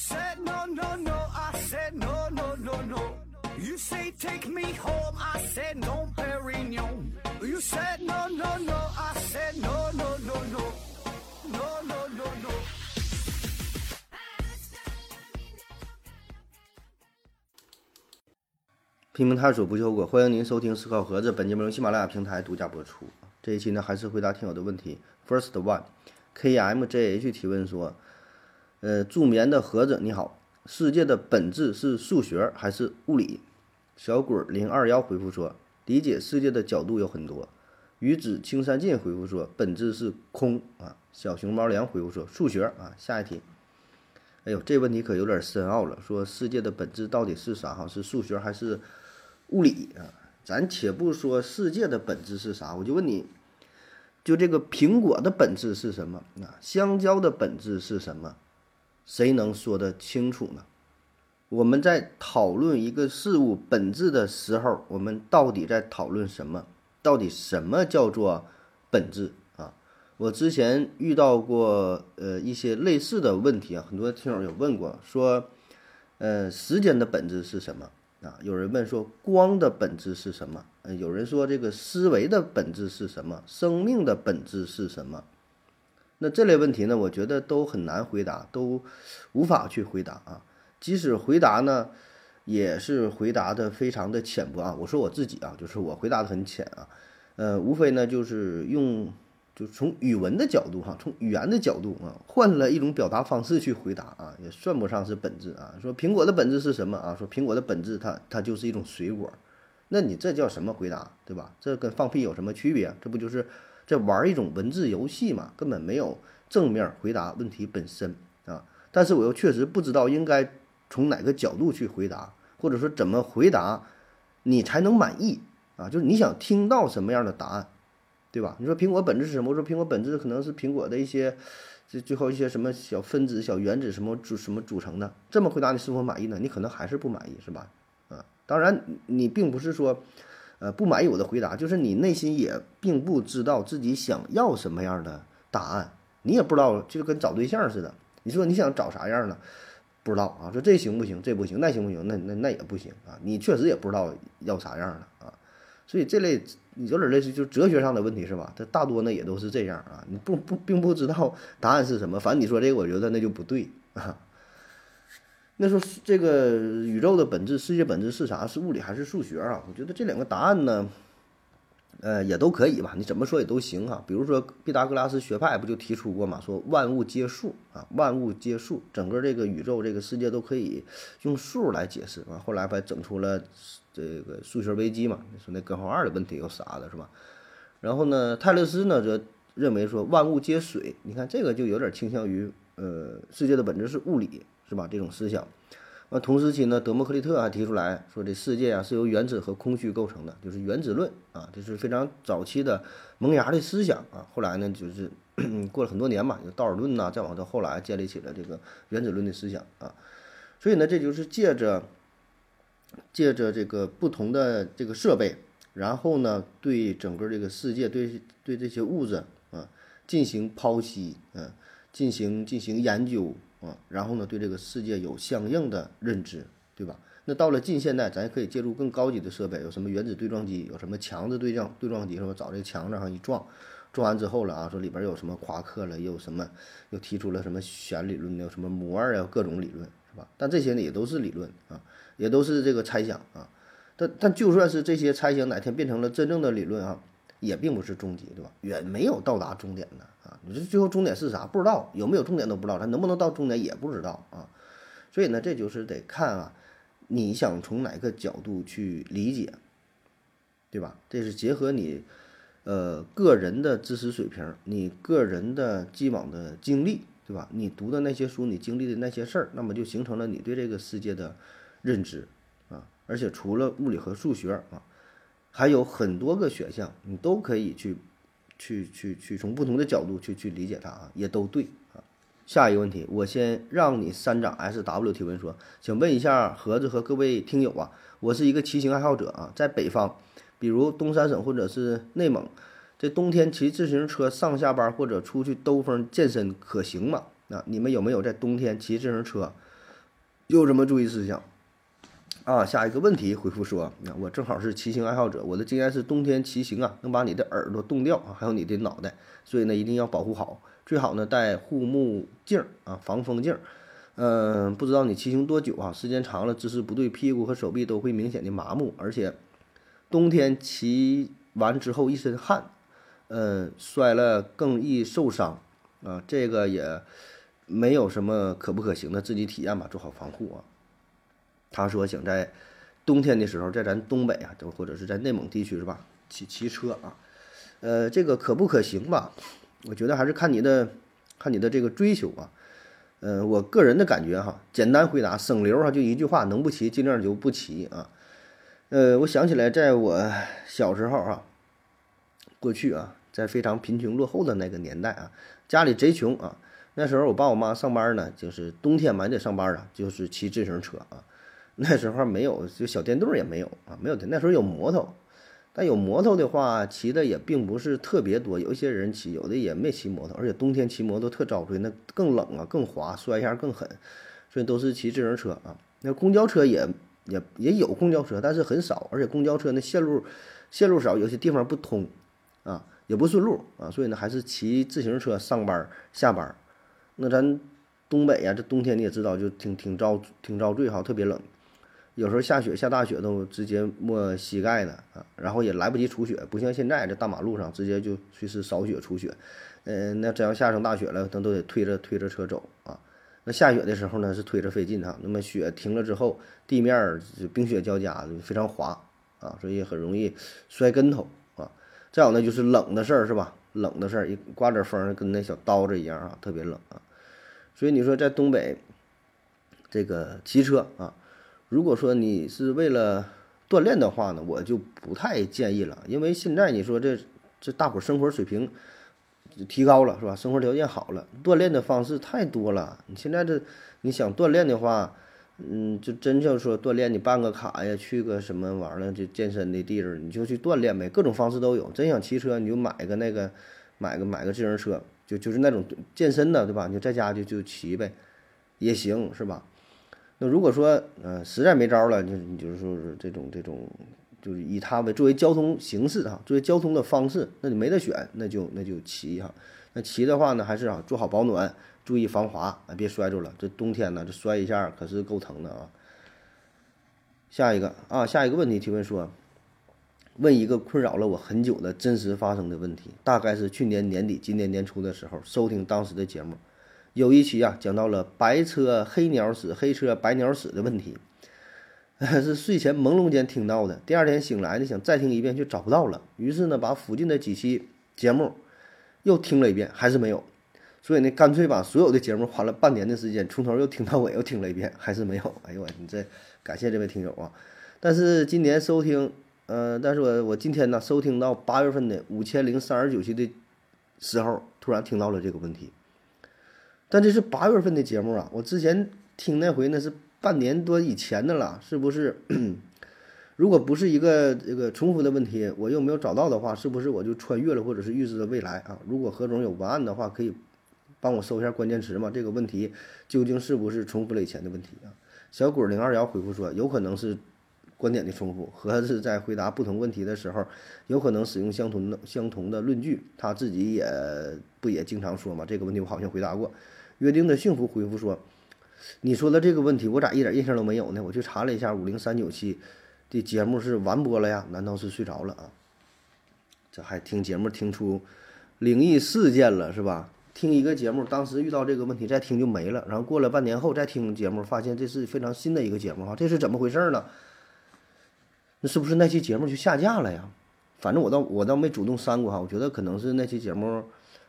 said no, no, no. I said no, no, no, no. You say take me home. I said no, Perignon. You said no, no, no. I said no, no, no, no. No, no, no, no. 拼命探索不计后果，欢迎您收听思考盒子。本节目由喜马拉雅平台独家播出。这一期呢，还是回答听友的问题。First one，KMJH 提问说：呃，助眠的盒子你好，世界的本质是数学还是物理？小鬼零二幺回复说：理解世界的角度有很多。鱼子青山尽回复说：本质是空啊。小熊猫粮回复说：数学啊。下一题。哎呦，这问题可有点深奥了。说世界的本质到底是啥？哈，是数学还是物理啊？咱且不说世界的本质是啥，我就问你，就这个苹果的本质是什么？啊，香蕉的本质是什么？谁能说得清楚呢？我们在讨论一个事物本质的时候，我们到底在讨论什么？到底什么叫做本质啊？我之前遇到过呃一些类似的问题啊，很多听友有问过，说，呃，时间的本质是什么啊？有人问说光的本质是什么？呃，有人说这个思维的本质是什么？生命的本质是什么？那这类问题呢，我觉得都很难回答，都无法去回答啊。即使回答呢，也是回答的非常的浅薄啊。我说我自己啊，就是我回答的很浅啊，呃，无非呢就是用，就从语文的角度哈，从语言的角度啊，换了一种表达方式去回答啊，也算不上是本质啊。说苹果的本质是什么啊？说苹果的本质它它就是一种水果，那你这叫什么回答，对吧？这跟放屁有什么区别？这不就是？在玩一种文字游戏嘛，根本没有正面回答问题本身啊。但是我又确实不知道应该从哪个角度去回答，或者说怎么回答你才能满意啊？就是你想听到什么样的答案，对吧？你说苹果本质是什么？我说苹果本质可能是苹果的一些这最后一些什么小分子、小原子什么组什么组成的。这么回答你是否满意呢？你可能还是不满意，是吧？啊，当然你并不是说。呃，不满意我的回答，就是你内心也并不知道自己想要什么样的答案，你也不知道，就跟找对象似的。你说你想找啥样的，不知道啊？说这行不行？这不行，那行不行？那那那也不行啊！你确实也不知道要啥样的啊。所以这类有点类似就是哲学上的问题是吧？这大多呢也都是这样啊。你不不并不知道答案是什么，反正你说这个，我觉得那就不对啊。那说这个宇宙的本质、世界本质是啥？是物理还是数学啊？我觉得这两个答案呢，呃，也都可以吧。你怎么说也都行哈。比如说毕达哥拉斯学派不就提出过嘛，说万物皆数啊，万物皆数，整个这个宇宙、这个世界都可以用数来解释啊。后来还整出了这个数学危机嘛，你说那根号二的问题又啥的是吧？然后呢，泰勒斯呢则认为说万物皆水。你看这个就有点倾向于呃，世界的本质是物理。是吧？这种思想，那同时期呢，德谟克利特还提出来说，这世界啊是由原子和空虚构成的，就是原子论啊，这是非常早期的萌芽的思想啊。后来呢，就是 过了很多年嘛，就道尔顿呐，再往到后来建立起了这个原子论的思想啊。所以呢，这就是借着借着这个不同的这个设备，然后呢，对整个这个世界，对对这些物质啊进行剖析，嗯，进行进行研究。啊，然后呢，对这个世界有相应的认知，对吧？那到了近现代，咱也可以借助更高级的设备，有什么原子对撞机，有什么强子对撞对撞机，是吧？找这个墙上一撞，撞完之后了啊，说里边有什么夸克了，又什么，又提出了什么弦理论，有什么摩尔啊，各种理论，是吧？但这些呢，也都是理论啊，也都是这个猜想啊。但但就算是这些猜想哪天变成了真正的理论啊，也并不是终极，对吧？远没有到达终点的。你这最后终点是啥？不知道，有没有终点都不知道，咱能不能到终点也不知道啊。所以呢，这就是得看啊，你想从哪个角度去理解，对吧？这是结合你呃个人的知识水平，你个人的既往的经历，对吧？你读的那些书，你经历的那些事儿，那么就形成了你对这个世界的认知啊。而且除了物理和数学啊，还有很多个选项，你都可以去。去去去，从不同的角度去去理解它啊，也都对啊。下一个问题，我先让你三掌 S W 提问说，请问一下盒子和各位听友啊，我是一个骑行爱好者啊，在北方，比如东三省或者是内蒙，这冬天骑自行车上下班或者出去兜风健身可行吗？啊，你们有没有在冬天骑自行车，有什么注意事项？啊，下一个问题回复说，那我正好是骑行爱好者，我的经验是冬天骑行啊，能把你的耳朵冻掉啊，还有你的脑袋，所以呢一定要保护好，最好呢戴护目镜啊，防风镜。嗯，不知道你骑行多久啊？时间长了姿势不对，屁股和手臂都会明显的麻木，而且冬天骑完之后一身汗，嗯，摔了更易受伤啊。这个也没有什么可不可行的，自己体验吧，做好防护啊。他说想在冬天的时候，在咱东北啊，都或者是在内蒙地区是吧，骑骑车啊，呃，这个可不可行吧？我觉得还是看你的，看你的这个追求啊。呃，我个人的感觉哈，简单回答，省流哈，就一句话，能不骑尽量就不骑啊。呃，我想起来，在我小时候哈，过去啊，在非常贫穷落后的那个年代啊，家里贼穷啊，那时候我爸我妈上班呢，就是冬天嘛也得上班啊，就是骑自行车啊。那时候没有，就小电动也没有啊，没有的。那时候有摩托，但有摩托的话，骑的也并不是特别多。有一些人骑，有的也没骑摩托，而且冬天骑摩托特遭罪，那更冷啊，更滑，摔一下更狠。所以都是骑自行车啊。那公交车也也也有公交车，但是很少，而且公交车那线路线路少，有些地方不通啊，也不顺路啊。所以呢，还是骑自行车上班下班。那咱东北呀，这冬天你也知道，就挺挺遭挺遭罪哈，特别冷。有时候下雪下大雪都直接没膝盖呢啊，然后也来不及除雪，不像现在这大马路上直接就随时扫雪除雪。嗯，那真要下上大雪了，咱都得推着推着车走啊。那下雪的时候呢是推着费劲哈，那么雪停了之后，地面冰雪交加，非常滑啊，所以很容易摔跟头啊。再有呢就是冷的事儿是吧？冷的事儿一刮点风跟那小刀子一样啊，特别冷啊。所以你说在东北这个骑车啊。如果说你是为了锻炼的话呢，我就不太建议了，因为现在你说这这大伙生活水平提高了是吧？生活条件好了，锻炼的方式太多了。你现在这你想锻炼的话，嗯，就真就说锻炼，你办个卡呀，去个什么玩意儿就健身的地儿，你就去锻炼呗，各种方式都有。真想骑车，你就买个那个，买个买个自行车，就就是那种健身的，对吧？你就在家就就骑呗，也行是吧？那如果说，呃，实在没招了，就你就是说是这种这种，就是以它为作为交通形式哈，作为交通的方式，那你没得选，那就那就骑哈。那骑的话呢，还是啊，做好保暖，注意防滑啊，别摔着了。这冬天呢，这摔一下可是够疼的啊。下一个啊，下一个问题提问说，问一个困扰了我很久的真实发生的问题，大概是去年年底、今年年初的时候，收听当时的节目。有一期啊，讲到了白车黑鸟死、黑车白鸟死的问题，是睡前朦胧间听到的。第二天醒来呢，想再听一遍，却找不到了。于是呢，把附近的几期节目又听了一遍，还是没有。所以呢，干脆把所有的节目花了半年的时间，从头又听到尾，又听了一遍，还是没有。哎呦我，你这感谢这位听友啊！但是今年收听，呃，但是我我今天呢，收听到八月份的五千零三十九期的时候，突然听到了这个问题。但这是八月份的节目啊，我之前听那回那是半年多以前的了，是不是？如果不是一个这个重复的问题，我又没有找到的话，是不是我就穿越了，或者是预知了未来啊？如果何总有文案的话，可以帮我搜一下关键词嘛？这个问题究竟是不是重复了以前的问题啊？小鬼零二幺回复说，有可能是观点的重复，和是在回答不同问题的时候，有可能使用相同的相同的论据。他自己也不也经常说嘛？这个问题我好像回答过。约定的幸福回复说：“你说的这个问题，我咋一点印象都没有呢？我去查了一下，五零三九期的节目是完播了呀？难道是睡着了啊？这还听节目听出灵异事件了是吧？听一个节目，当时遇到这个问题，再听就没了。然后过了半年后再听节目，发现这是非常新的一个节目哈，这是怎么回事呢？那是不是那期节目就下架了呀？反正我倒我倒没主动删过哈，我觉得可能是那期节目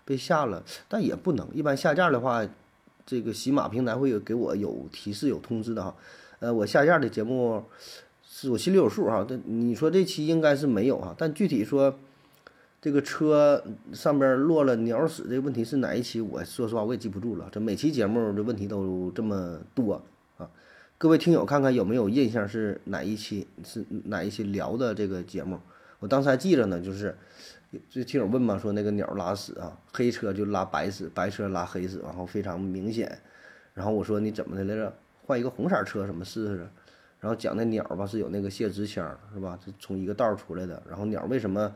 被下了，但也不能，一般下架的话。”这个喜马平台会有给我有提示、有通知的哈，呃，我下架的节目是我心里有数哈。但你说这期应该是没有哈，但具体说这个车上边落了鸟屎这个问题是哪一期？我说实话我也记不住了。这每期节目的问题都这么多啊，各位听友看看有没有印象是哪一期是哪一期聊的这个节目？我当时还记着呢，就是。这听友问嘛，说那个鸟拉屎啊，黑车就拉白屎，白车拉黑屎，然后非常明显。然后我说你怎么的来着？换一个红色车什么试试？然后讲那鸟吧是有那个泄殖腔是吧？就从一个道出来的。然后鸟为什么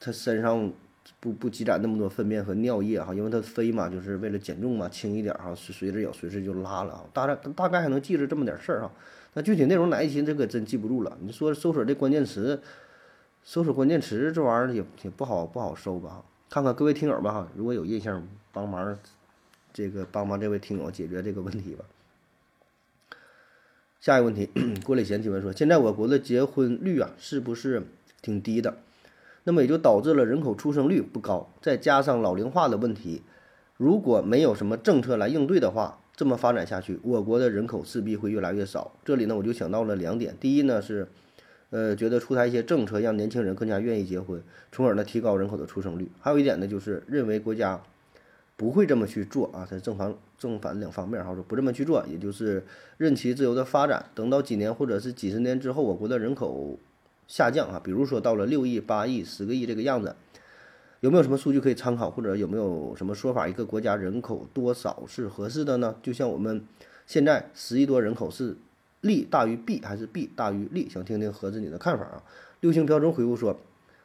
它身上不不积攒那么多粪便和尿液哈？因为它飞嘛，就是为了减重嘛，轻一点哈，随随着咬随时就拉了啊。大概大概还能记着这么点事儿哈。那具体内容哪一期这个真记不住了。你说搜索这关键词，搜索关键词这玩意儿也也不好不好搜吧？看看各位听友吧哈，如果有印象帮忙这个帮忙这位听友解决这个问题吧。下一个问题，郭磊贤提问说：现在我国的结婚率啊，是不是挺低的？那么也就导致了人口出生率不高，再加上老龄化的问题，如果没有什么政策来应对的话，这么发展下去，我国的人口势必会越来越少。这里呢，我就想到了两点：第一呢是，呃，觉得出台一些政策，让年轻人更加愿意结婚，从而呢提高人口的出生率；还有一点呢，就是认为国家不会这么去做啊，在正反正反两方面哈，说不这么去做，也就是任其自由的发展。等到几年或者是几十年之后，我国的人口下降啊，比如说到了六亿、八亿、十个亿这个样子，有没有什么数据可以参考，或者有没有什么说法，一个国家人口多少是合适的呢？就像我们现在十亿多人口是利大于弊还是弊大于利？想听听盒子你的看法啊。六星飘中回复说。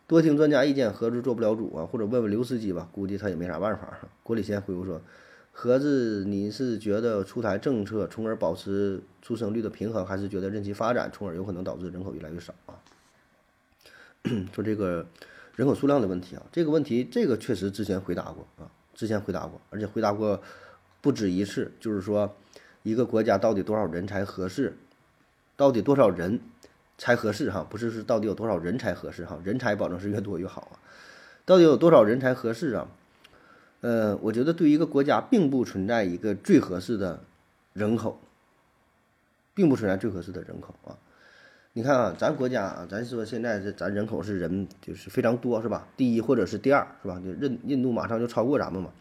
多听专家意见，盒子做不了主啊，或者问问刘司机吧，估计他也没啥办法。郭礼贤回复说：“盒子，你是觉得出台政策，从而保持出生率的平衡，还是觉得任其发展，从而有可能导致人口越来越少啊？” 说这个人口数量的问题啊，这个问题这个确实之前回答过啊，之前回答过，而且回答过不止一次，就是说一个国家到底多少人才合适，到底多少人？才合适哈，不是是到底有多少人才合适哈，人才保证是越多越好啊。到底有多少人才合适啊？呃，我觉得对于一个国家并不存在一个最合适的人口，并不存在最合适的人口啊。你看啊，咱国家啊，咱说现在这咱人口是人就是非常多是吧？第一或者是第二是吧？就印印度马上就超过咱们嘛。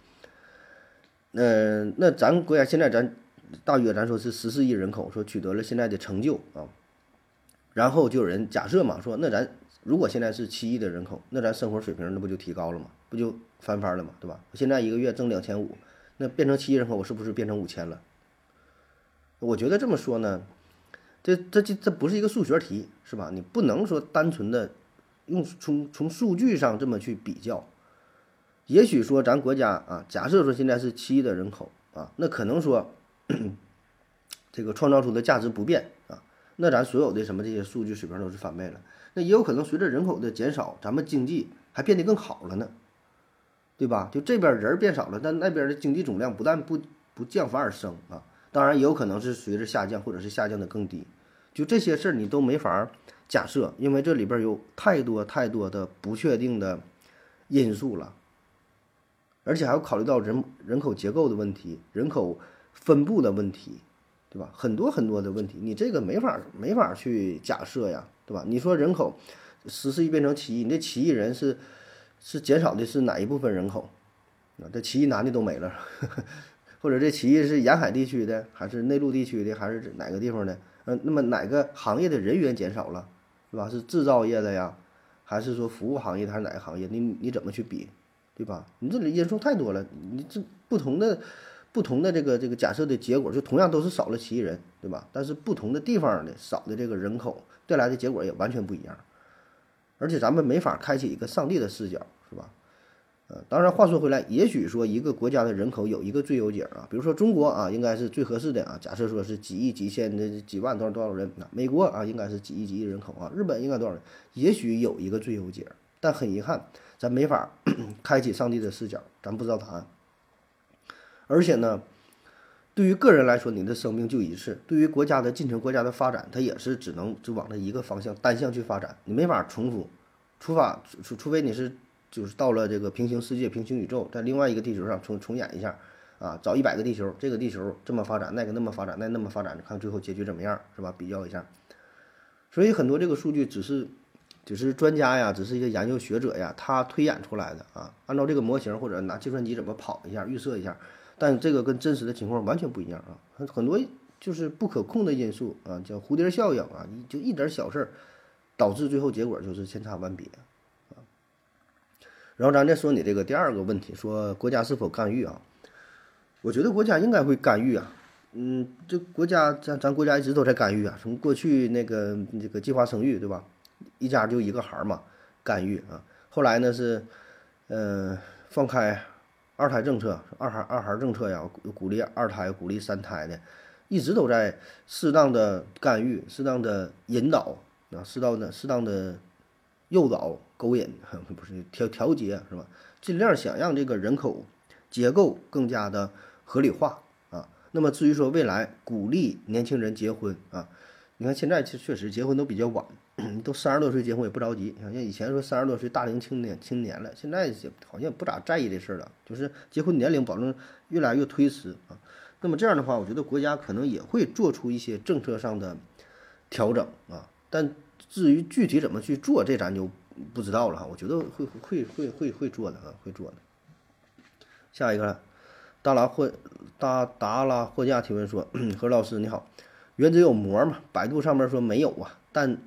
嗯，那咱国家现在咱大约咱说是十四亿人口，说取得了现在的成就啊。然后就有人假设嘛，说那咱如果现在是七亿的人口，那咱生活水平那不就提高了吗？不就翻番了吗？对吧？现在一个月挣两千五，那变成七亿人口，我是不是变成五千了？我觉得这么说呢，这这这这不是一个数学题，是吧？你不能说单纯的用从从数据上这么去比较。也许说咱国家啊，假设说现在是七亿的人口啊，那可能说 这个创造出的价值不变啊。那咱所有的什么这些数据水平都是翻倍了，那也有可能随着人口的减少，咱们经济还变得更好了呢，对吧？就这边人变少了，但那边的经济总量不但不不降反而升啊。当然也有可能是随着下降，或者是下降的更低。就这些事儿你都没法假设，因为这里边有太多太多的不确定的因素了，而且还要考虑到人人口结构的问题、人口分布的问题。对吧？很多很多的问题，你这个没法没法去假设呀，对吧？你说人口十四亿变成七亿，你这七亿人是是减少的是哪一部分人口？啊，这七亿男的都没了，或者这七亿是沿海地区的，还是内陆地区的，还是哪个地方的？嗯，那么哪个行业的人员减少了，对吧？是制造业的呀，还是说服务行业，还是哪个行业？你你怎么去比，对吧？你这里因素太多了，你这不同的。不同的这个这个假设的结果，就同样都是少了七亿人，对吧？但是不同的地方的少的这个人口带来的结果也完全不一样，而且咱们没法开启一个上帝的视角，是吧？呃，当然话说回来，也许说一个国家的人口有一个最优解啊，比如说中国啊，应该是最合适的啊。假设说是几亿、极限的几万多少多少人，那美国啊，应该是几亿几亿人口啊，日本应该多少人？也许有一个最优解，但很遗憾，咱没法 开启上帝的视角，咱不知道答案。而且呢，对于个人来说，你的生命就一次；对于国家的进程、国家的发展，它也是只能就往那一个方向单向去发展，你没法重复，除法除除非你是就是到了这个平行世界、平行宇宙，在另外一个地球上重重演一下啊，找一百个地球，这个地球这么发展，那个那么发展，那那么发展，看最后结局怎么样，是吧？比较一下。所以很多这个数据只是只是专家呀，只是一些研究学者呀，他推演出来的啊，按照这个模型或者拿计算机怎么跑一下，预测一下。但这个跟真实的情况完全不一样啊，很很多就是不可控的因素啊，叫蝴蝶效应啊，你就一点小事儿，导致最后结果就是千差万别啊。然后咱再说你这个第二个问题，说国家是否干预啊？我觉得国家应该会干预啊，嗯，这国家咱咱国家一直都在干预啊，从过去那个这个计划生育，对吧？一家就一个孩儿嘛，干预啊。后来呢是，呃，放开二胎政策，二孩二孩政策呀，鼓励二胎，鼓励三胎的，一直都在适当的干预，适当的引导啊，适当的适当的诱导、勾引，不是调调节是吧？尽量想让这个人口结构更加的合理化啊。那么至于说未来鼓励年轻人结婚啊，你看现在确确实结婚都比较晚，都三十多岁结婚也不着急。好像以前说三十多岁大龄青年青年了，现在好像也不咋在意这事儿了，就是结婚年龄保证越来越推迟啊。那么这样的话，我觉得国家可能也会做出一些政策上的调整啊。但至于具体怎么去做，这咱就不知道了哈。我觉得会会会会会做的啊，会做的。下一个。达拉霍达达拉霍加提问说：“ 何老师你好，原子有膜吗？百度上面说没有啊，但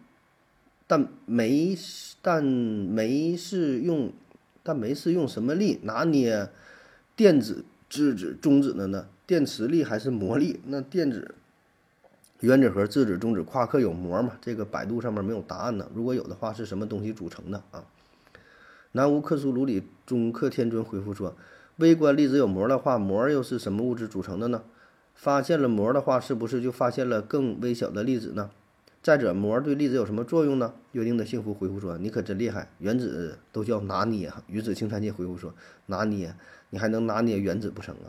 但没但没是用但没是用什么力拿捏电子质子中子的呢？电磁力还是魔力？那电子原子核质子中子夸克有膜吗？这个百度上面没有答案呢。如果有的话，是什么东西组成的啊？”南无克苏鲁里中克天尊回复说。微观粒子有膜的话，膜又是什么物质组成的呢？发现了膜的话，是不是就发现了更微小的粒子呢？再者，膜对粒子有什么作用呢？约定的幸福回复说：“你可真厉害，原子都叫拿捏。”鱼子青山界回复说：“拿捏，你还能拿捏原子不成啊？”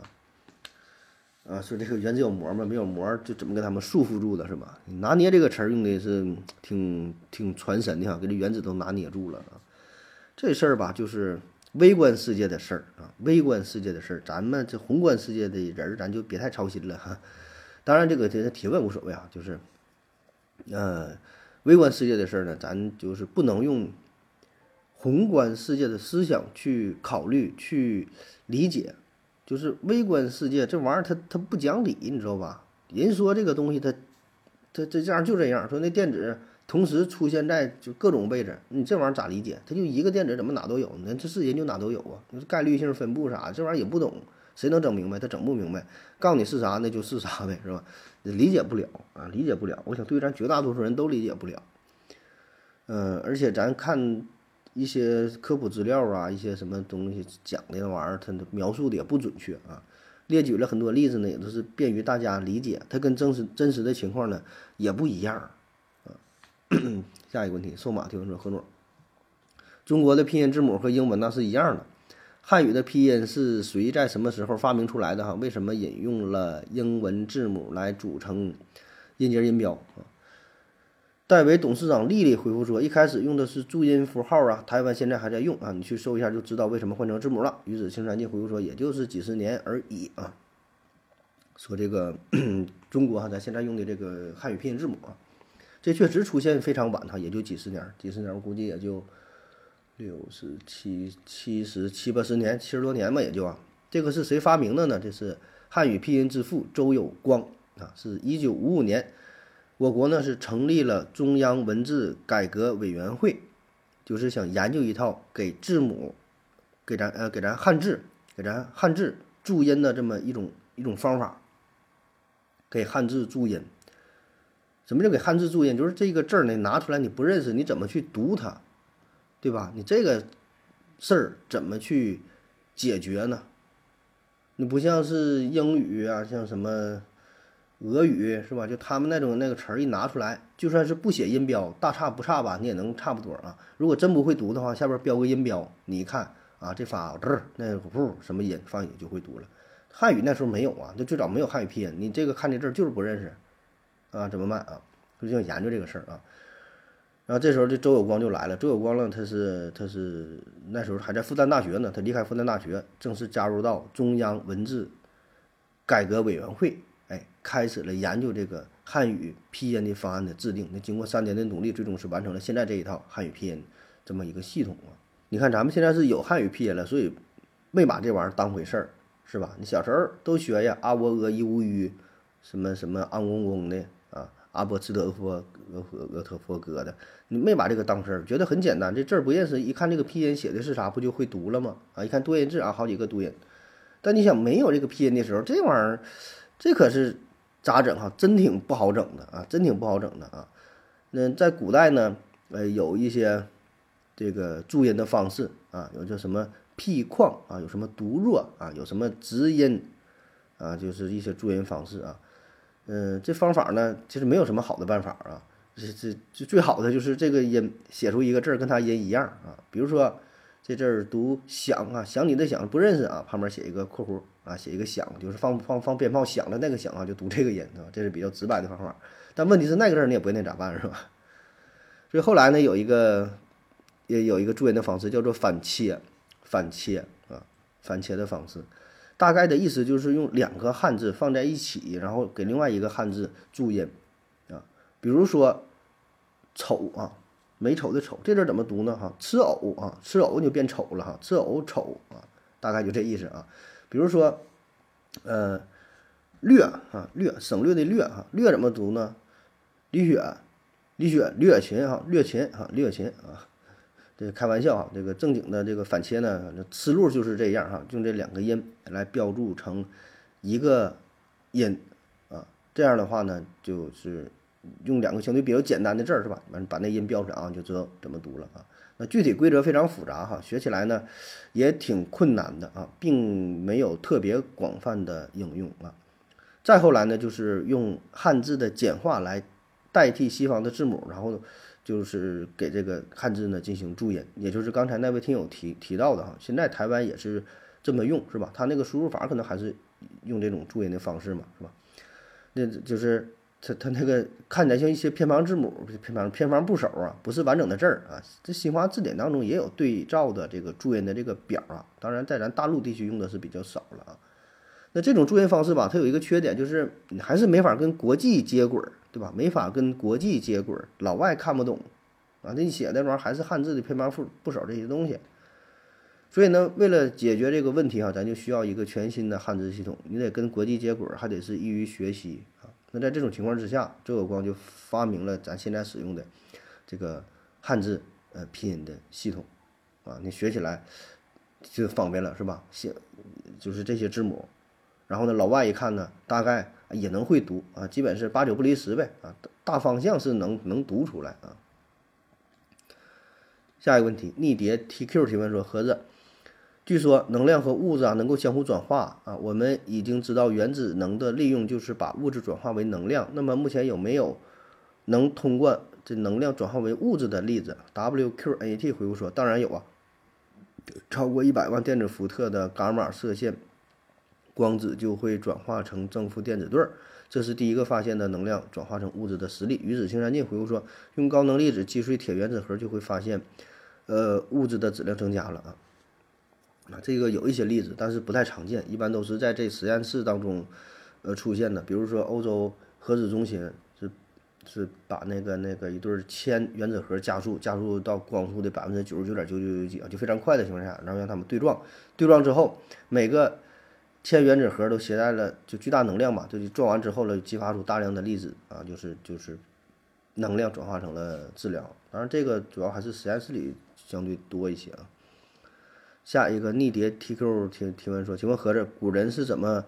啊，说这个原子有膜吗？没有膜就怎么给他们束缚住的是吧？拿捏这个词儿用的是挺挺传神的哈，给这原子都拿捏住了啊。这事儿吧，就是。微观世界的事儿啊，微观世界的事儿，咱们这宏观世界的人儿，咱就别太操心了哈。当然，这个这个提问无所谓啊，就是，呃，微观世界的事儿呢，咱就是不能用宏观世界的思想去考虑、去理解。就是微观世界这玩意儿，它它不讲理，你知道吧？人说这个东西，它它这这样就这样，说那电子。同时出现在就各种位置，你这玩意儿咋理解？它就一个电子怎么哪都有？那这是人就哪都有啊？就是概率性分布啥，这玩意儿也不懂，谁能整明白？他整不明白，告诉你是啥，那就是啥呗，是吧？理解不了啊，理解不了。我想对咱绝大多数人都理解不了。嗯，而且咱看一些科普资料啊，一些什么东西讲的那玩意儿，它描述的也不准确啊。列举了很多例子呢，也都是便于大家理解，它跟真实真实的情况呢也不一样啊。下一个问题，瘦马提问说：何总，中国的拼音字母和英文那是一样的，汉语的拼音是谁在什么时候发明出来的？哈，为什么引用了英文字母来组成音节音标啊？戴维董事长丽丽回复说：一开始用的是注音符号啊，台湾现在还在用啊，你去搜一下就知道为什么换成字母了。鱼子青山记回复说：也就是几十年而已啊。说这个 中国哈，咱现在用的这个汉语拼音字母啊。这确实出现非常晚，哈，也就几十年，几十年，我估计也就六十七、七十七八十年，七十多年吧，也就啊。这个是谁发明的呢？这是汉语拼音之父周有光啊，是一九五五年，我国呢是成立了中央文字改革委员会，就是想研究一套给字母，给咱呃给咱汉字，给咱汉字注音的这么一种一种方法，给汉字注音。什么叫给汉字注音？就是这个字儿呢，拿出来你不认识，你怎么去读它，对吧？你这个事儿怎么去解决呢？你不像是英语啊，像什么俄语是吧？就他们那种那个词儿一拿出来，就算是不写音标，大差不差吧，你也能差不多啊。如果真不会读的话，下边标个音标，你一看啊，这发字儿那不什么音，放语就会读了。汉语那时候没有啊，就最早没有汉语拼音，你这个看这字儿就是不认识。啊，怎么办啊？就想研究这个事儿啊。然后这时候这周有光就来了。周有光呢，他是他是那时候还在复旦大学呢。他离开复旦大学，正式加入到中央文字改革委员会，哎，开始了研究这个汉语拼音的方案的制定。那经过三年的努力，最终是完成了现在这一套汉语拼音这么一个系统啊。你看咱们现在是有汉语拼音了，所以没把这玩意儿当回事儿，是吧？你小时候都学呀，啊喔呃一乌吁，什么什么昂公公的。阿波茨德佛俄俄特佛哥的，你没把这个当事儿，觉得很简单，这字儿不认识，一看这个拼音写的是啥，不就会读了吗？啊，一看多音字啊，好几个多音。但你想没有这个拼音的时候，这玩意儿，这可是咋整哈？真挺不好整的啊，真挺不好整的啊。那在古代呢，呃，有一些这个注音的方式啊，有叫什么僻旷啊，有什么读弱啊，有什么直音啊，就是一些注音方式啊。嗯，这方法呢，其实没有什么好的办法啊。这这这最好的就是这个音写出一个字儿跟它音一样啊。比如说这字儿读响啊，想你的响不认识啊，旁边写一个括弧啊，写一个响，就是放放放鞭炮响的那个响啊，就读这个音啊，这是比较直白的方法。但问题是那个字儿你也不认那咋办是吧？所以后来呢，有一个也有一个注音的方式叫做反切，反切啊，反切的方式。大概的意思就是用两个汉字放在一起，然后给另外一个汉字注音，啊，比如说“丑”啊，美丑的“丑”这字怎么读呢？哈，吃藕啊，吃藕就变丑了哈，吃藕丑啊，大概就这意思啊。比如说，呃，“略”啊，“略”省略的“略”哈，“略”怎么读呢？李雪，李雪，略琴哈，略琴哈，略琴啊。这开玩笑哈，这个正经的这个反切呢，思路就是这样哈，用这两个音来标注成一个音啊，这样的话呢，就是用两个相对比较简单的字儿是吧？完把那音标出来啊，就知道怎么读了啊。那具体规则非常复杂哈，学起来呢也挺困难的啊，并没有特别广泛的应用啊。再后来呢，就是用汉字的简化来代替西方的字母，然后。就是给这个汉字呢进行注音，也就是刚才那位听友提提到的哈，现在台湾也是这么用，是吧？他那个输入法可能还是用这种注音的方式嘛，是吧？那就是他他那个看起来像一些偏旁字母，偏旁偏旁部首啊，不是完整的字儿啊。这新华字典当中也有对照的这个注音的这个表啊，当然在咱大陆地区用的是比较少了啊。那这种注音方式吧，它有一个缺点，就是你还是没法跟国际接轨。对吧？没法跟国际接轨，老外看不懂，啊，那你写那玩意儿还是汉字的偏旁部部首这些东西，所以呢，为了解决这个问题哈，咱就需要一个全新的汉字系统，你得跟国际接轨，还得是易于学习啊。那在这种情况之下，周有光就发明了咱现在使用的这个汉字呃拼音的系统，啊，你学起来就方便了，是吧？写就是这些字母，然后呢，老外一看呢，大概。也能会读啊，基本是八九不离十呗啊，大方向是能能读出来啊。下一个问题，逆蝶 TQ 提问说：盒子，据说能量和物质啊能够相互转化啊，我们已经知道原子能的利用就是把物质转化为能量，那么目前有没有能通过这能量转化为物质的例子？WQNT 回复说：当然有啊，超过一百万电子伏特的伽马射线。光子就会转化成正负电子对儿，这是第一个发现的能量转化成物质的实例。鱼子青山镜回复说，用高能粒子击碎铁原子核就会发现，呃，物质的质量增加了啊。啊，这个有一些例子，但是不太常见，一般都是在这实验室当中，呃，出现的。比如说欧洲核子中心是是把那个那个一对铅原子核加速加速到光速的百分之九十九点九九九几啊，就非常快的情况下，然后让他们对撞，对撞之后每个。铅原子核都携带了就巨大能量嘛，就是撞完之后呢，激发出大量的粒子啊，就是就是能量转化成了治疗。当然，这个主要还是实验室里相对多一些啊。下一个逆蝶 TQ 提提问说：“请问盒子，古人是怎么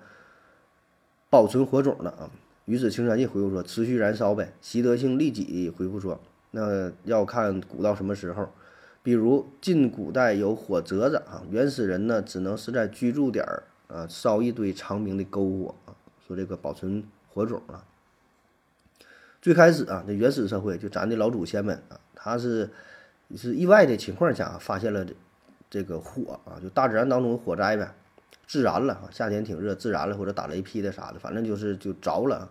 保存火种的啊？”鱼子青山记回复说：“持续燃烧呗。”习得性利己回复说：“那要看古到什么时候，比如近古代有火折子啊，原始人呢只能是在居住点儿。”啊，烧一堆长明的篝火啊，说这个保存火种啊。最开始啊，这原始社会就咱的老祖先们啊，他是是意外的情况下发现了这这个火啊，就大自然当中火灾呗，自燃了啊，夏天挺热，自燃了或者打雷劈的啥的，反正就是就着了，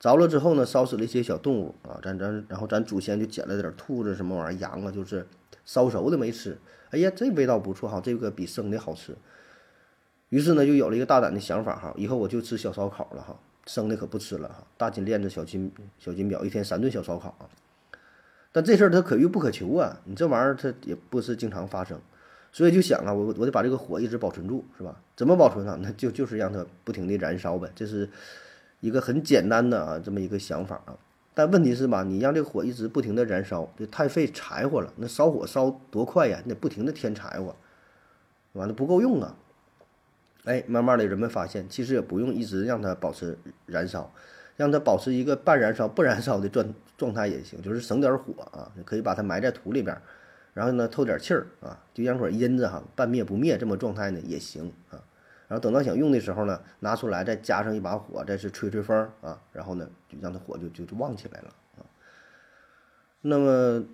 着了之后呢，烧死了一些小动物啊，咱咱然后咱祖先就捡了点兔子什么玩意儿，羊啊，就是烧熟的没吃，哎呀，这味道不错哈，这个比生的好吃。于是呢，就有了一个大胆的想法哈，以后我就吃小烧烤了哈，生的可不吃了哈，大金链子、小金小金表，一天三顿小烧烤啊。但这事儿它可遇不可求啊，你这玩意儿它也不是经常发生，所以就想啊，我我得把这个火一直保存住，是吧？怎么保存呢？那就就是让它不停的燃烧呗，这是一个很简单的啊这么一个想法啊。但问题是吧，你让这个火一直不停的燃烧，就太费柴火了。那烧火烧多快呀？你得不停的添柴火，完了不够用啊。哎，慢慢的人们发现，其实也不用一直让它保持燃烧，让它保持一个半燃烧不燃烧的状状态也行，就是省点火啊，可以把它埋在土里边，然后呢透点气儿啊，就让会阴子哈，半灭不灭这么状态呢也行啊。然后等到想用的时候呢，拿出来再加上一把火，再是吹吹风啊，然后呢就让它火就就就旺起来了啊。那么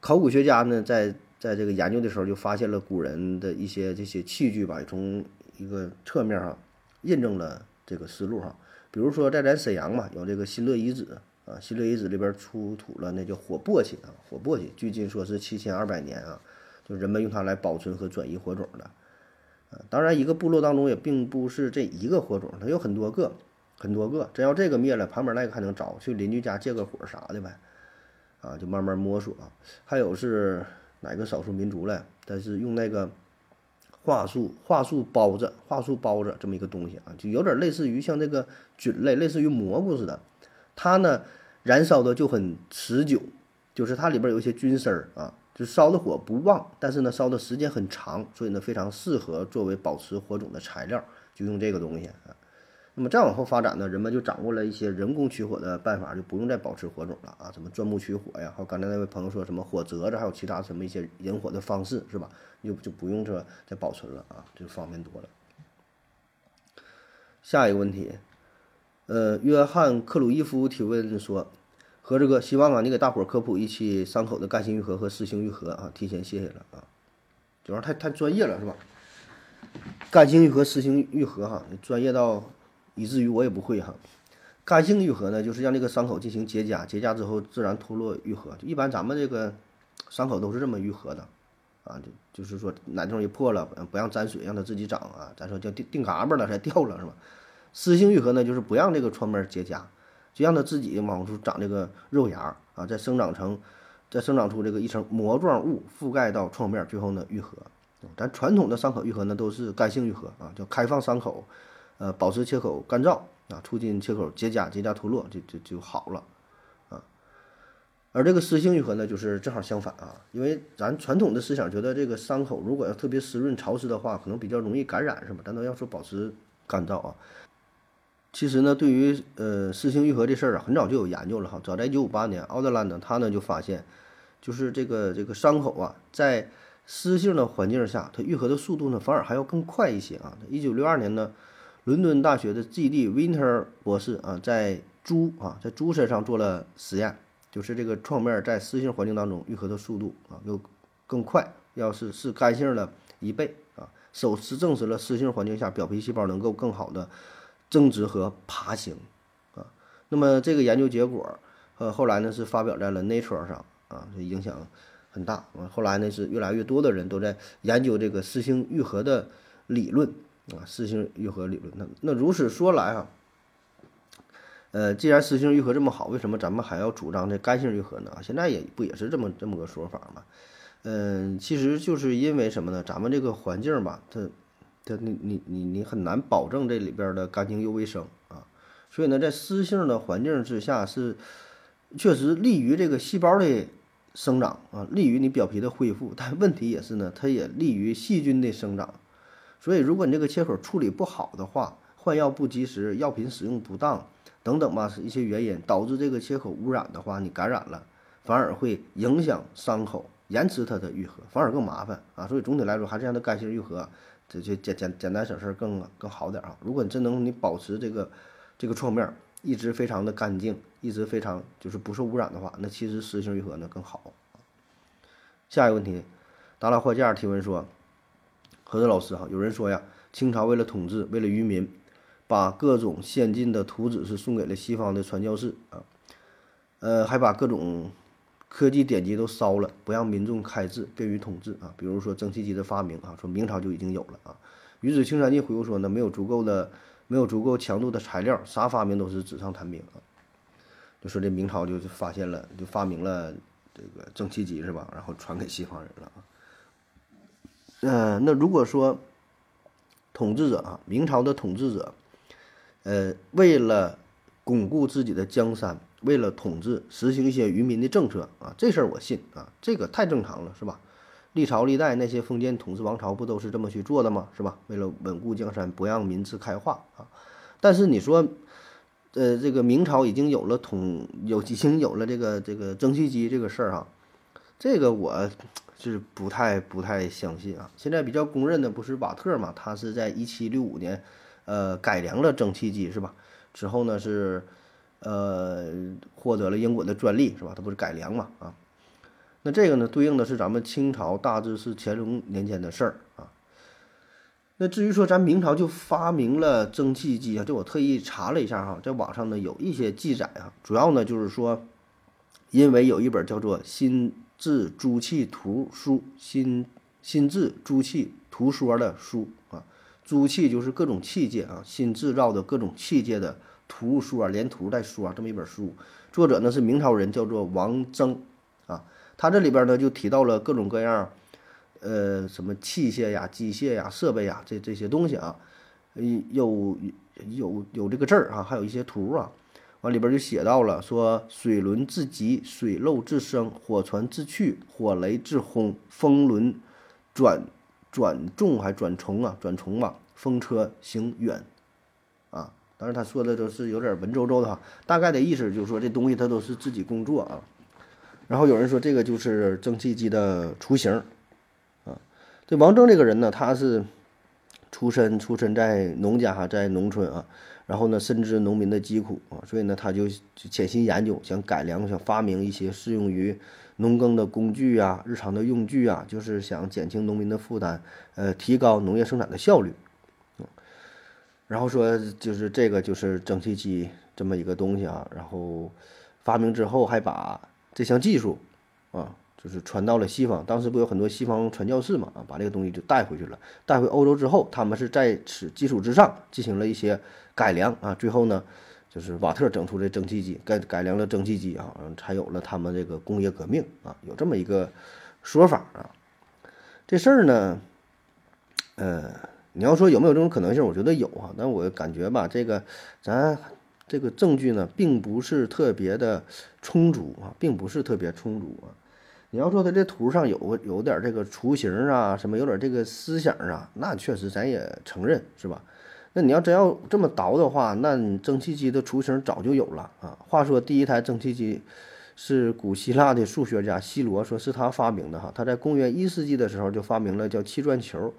考古学家呢，在在这个研究的时候，就发现了古人的一些这些器具吧，从一个侧面上印证了这个思路哈。比如说在咱沈阳嘛，有这个新乐遗址啊，新乐遗址里边出土了那叫火簸箕啊，火簸箕距今说是七千二百年啊，就人们用它来保存和转移火种的。当然，一个部落当中也并不是这一个火种，它有很多个，很多个。真要这个灭了，旁边那个还能找，去邻居家借个火啥的呗，啊，就慢慢摸索啊。还有是哪个少数民族嘞？但是用那个桦树，桦树包子，桦树包子这么一个东西啊，就有点类似于像这个菌类，类似于蘑菇似的。它呢，燃烧的就很持久，就是它里边有一些菌丝儿啊。就烧的火不旺，但是呢，烧的时间很长，所以呢，非常适合作为保持火种的材料，就用这个东西啊。那么再往后发展呢，人们就掌握了一些人工取火的办法，就不用再保持火种了啊。什么钻木取火呀，还有刚才那位朋友说什么火折子，还有其他什么一些引火的方式，是吧？就就不用这再保存了啊，就方便多了。下一个问题，呃，约翰克鲁伊夫提问说。和这个希望啊，你给大伙儿科普一期伤口的干性愈合和湿性愈合啊，提前谢谢了啊，这玩意儿太太专业了是吧？干性愈合、湿性愈合哈，专业到以至于我也不会哈。干性愈合呢，就是让这个伤口进行结痂，结痂之后自然脱落愈合。一般咱们这个伤口都是这么愈合的啊，就就是说哪地方一破了，不让沾水，让它自己长啊，咱说叫定定嘎巴了才掉了是吧？湿性愈合呢，就是不让这个创面结痂。就让它自己往出长这个肉芽啊，再生长成，再生长出这个一层膜状物覆盖到创面，最后呢愈合。咱传统的伤口愈合呢都是干性愈合啊，叫开放伤口，呃，保持切口干燥啊，促进切口结痂，结痂脱落，就就就好了啊。而这个湿性愈合呢，就是正好相反啊，因为咱传统的思想觉得这个伤口如果要特别湿润潮湿的话，可能比较容易感染，是吧？咱都要说保持干燥啊。其实呢，对于呃湿性愈合这事儿啊，很早就有研究了哈。早在一九五八年，奥德兰呢，他呢就发现，就是这个这个伤口啊，在湿性的环境下，它愈合的速度呢，反而还要更快一些啊。一九六二年呢，伦敦大学的 G.D. Winter 博士啊，在猪啊，在猪身上做了实验，就是这个创面在湿性环境当中愈合的速度啊，又更快，要是是干性的一倍啊，首次证实了湿性环境下表皮细胞能够更好的。增殖和爬行，啊，那么这个研究结果，呃，后来呢是发表在了 Nature 上，啊，这影响很大。啊，后来呢是越来越多的人都在研究这个湿性愈合的理论，啊，湿性愈合理论。那那如此说来啊，呃，既然湿性愈合这么好，为什么咱们还要主张这干性愈合呢？现在也不也是这么这么个说法嘛？嗯，其实就是因为什么呢？咱们这个环境吧，它。它你你你你很难保证这里边的干净又卫生啊，所以呢，在湿性的环境之下是确实利于这个细胞的生长啊，利于你表皮的恢复。但问题也是呢，它也利于细菌的生长。所以，如果你这个切口处理不好的话，换药不及时，药品使用不当等等吧，是一些原因导致这个切口污染的话，你感染了，反而会影响伤口，延迟它的愈合，反而更麻烦啊。所以总体来说，还是让它干性愈合。这就简简简单省事儿更更好点儿啊！如果你真能你保持这个这个创面一直非常的干净，一直非常就是不受污染的话，那其实湿性愈合呢更好。下一个问题，达拉货架提问说：何子老师哈，有人说呀，清朝为了统治，为了愚民，把各种先进的图纸是送给了西方的传教士啊，呃，还把各种。科技典籍都烧了，不让民众开字，便于统治啊。比如说蒸汽机的发明啊，说明朝就已经有了啊。与子青山记回复说呢，没有足够的、没有足够强度的材料，啥发明都是纸上谈兵啊。就说这明朝就发现了，就发明了这个蒸汽机是吧？然后传给西方人了啊。呃，那如果说统治者啊，明朝的统治者，呃，为了巩固自己的江山。为了统治，实行一些愚民的政策啊，这事儿我信啊，这个太正常了，是吧？历朝历代那些封建统治王朝不都是这么去做的吗？是吧？为了稳固江山，不让民智开化啊。但是你说，呃，这个明朝已经有了统，有已经有了这个这个蒸汽机这个事儿哈，这个我是不太不太相信啊。现在比较公认的不是瓦特嘛，他是在一七六五年，呃，改良了蒸汽机是吧？之后呢是，呃，获得了英国的专利是吧？他不是改良嘛啊？那这个呢对应的是咱们清朝大致是乾隆年间的事儿啊。那至于说咱明朝就发明了蒸汽机啊，这我特意查了一下哈，在网上呢有一些记载啊，主要呢就是说，因为有一本叫做《新制诸器图书》《新新制诸器图说》的书啊，诸器就是各种器械啊，新制造的各种器械的图说，连图带说这么一本书，作者呢是明朝人，叫做王征啊，他这里边呢就提到了各种各样。呃，什么器械呀、机械呀、设备呀，这这些东西啊，有有有这个字儿啊，还有一些图啊，往里边就写到了，说水轮自急，水漏自生，火船自去，火雷自轰，风轮转转重还转重啊，转重吧，风车行远啊。当然他说的都是有点文绉绉的哈，大概的意思就是说这东西它都是自己工作啊。然后有人说这个就是蒸汽机的雏形啊。这王征这个人呢，他是出身出身在农家哈，在农村啊，然后呢深知农民的疾苦啊，所以呢他就潜心研究，想改良，想发明一些适用于农耕的工具啊，日常的用具啊，就是想减轻农民的负担，呃，提高农业生产的效率。然后说就是这个就是蒸汽机这么一个东西啊，然后发明之后还把这项技术啊。就是传到了西方，当时不有很多西方传教士嘛啊，把这个东西就带回去了。带回欧洲之后，他们是在此基础之上进行了一些改良啊。最后呢，就是瓦特整出这蒸汽机，改改良了蒸汽机啊，才有了他们这个工业革命啊，有这么一个说法啊。这事儿呢，呃，你要说有没有这种可能性，我觉得有啊。但我感觉吧，这个咱这个证据呢，并不是特别的充足啊，并不是特别充足啊。你要说他这图上有有点这个雏形啊，什么有点这个思想啊，那确实咱也承认是吧？那你要真要这么倒的话，那你蒸汽机的雏形早就有了啊。话说第一台蒸汽机是古希腊的数学家希罗说是他发明的哈，他在公元一世纪的时候就发明了叫气转球，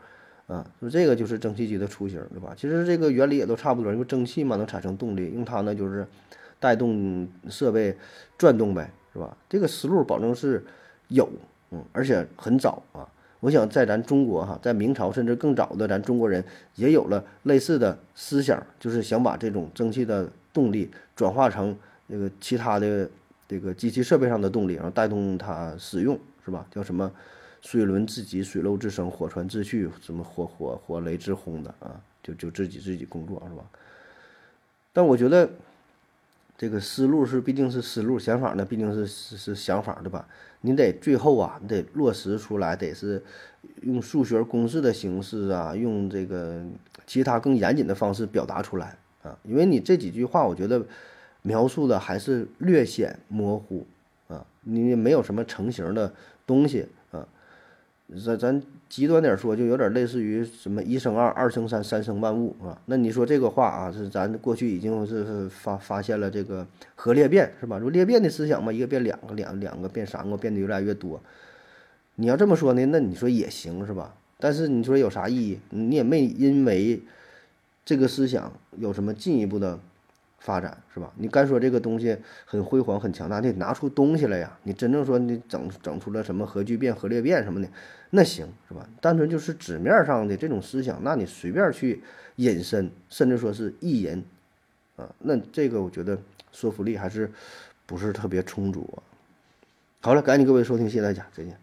啊，说这个就是蒸汽机的雏形，对吧？其实这个原理也都差不多，因为蒸汽嘛能产生动力，用它呢就是带动设备转动呗，是吧？这个思路保证是。有，嗯，而且很早啊。我想在咱中国哈，在明朝甚至更早的，咱中国人也有了类似的思想，就是想把这种蒸汽的动力转化成那个其他的这个机器设备上的动力，然后带动它使用，是吧？叫什么水轮自急，水漏自生，火船自去，什么火火火雷自轰的啊？就就自己自己工作，是吧？但我觉得。这个思路是毕竟是思路，想法呢毕竟是是是想法，对吧？你得最后啊，你得落实出来，得是用数学公式的形式啊，用这个其他更严谨的方式表达出来啊。因为你这几句话，我觉得描述的还是略显模糊啊，你没有什么成型的东西。咱咱极端点说，就有点类似于什么一生二，二生三，三生万物啊。那你说这个话啊，是咱过去已经是发发现了这个核裂变是吧？就裂变的思想嘛，一个变两个，两两个变三个，变得越来越多。你要这么说呢，那你说也行是吧？但是你说有啥意义？你也没因为这个思想有什么进一步的。发展是吧？你干说这个东西很辉煌、很强大，你得拿出东西来呀。你真正说你整整出了什么核聚变、核裂变什么的，那行是吧？单纯就是纸面上的这种思想，那你随便去引申，甚至说是意淫啊，那这个我觉得说服力还是不是特别充足啊。好了，感谢各位收听，谢谢大家，再见。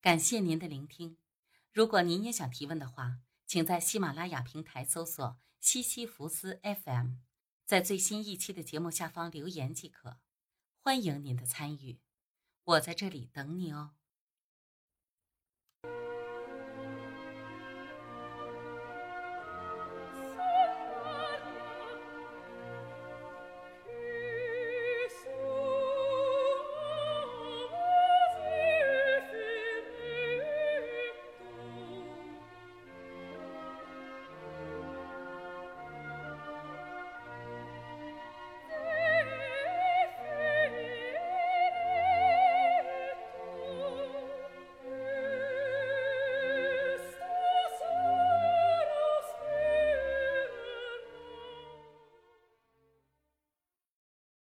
感谢您的聆听。如果您也想提问的话，请在喜马拉雅平台搜索“西西弗斯 FM”。在最新一期的节目下方留言即可，欢迎您的参与，我在这里等你哦。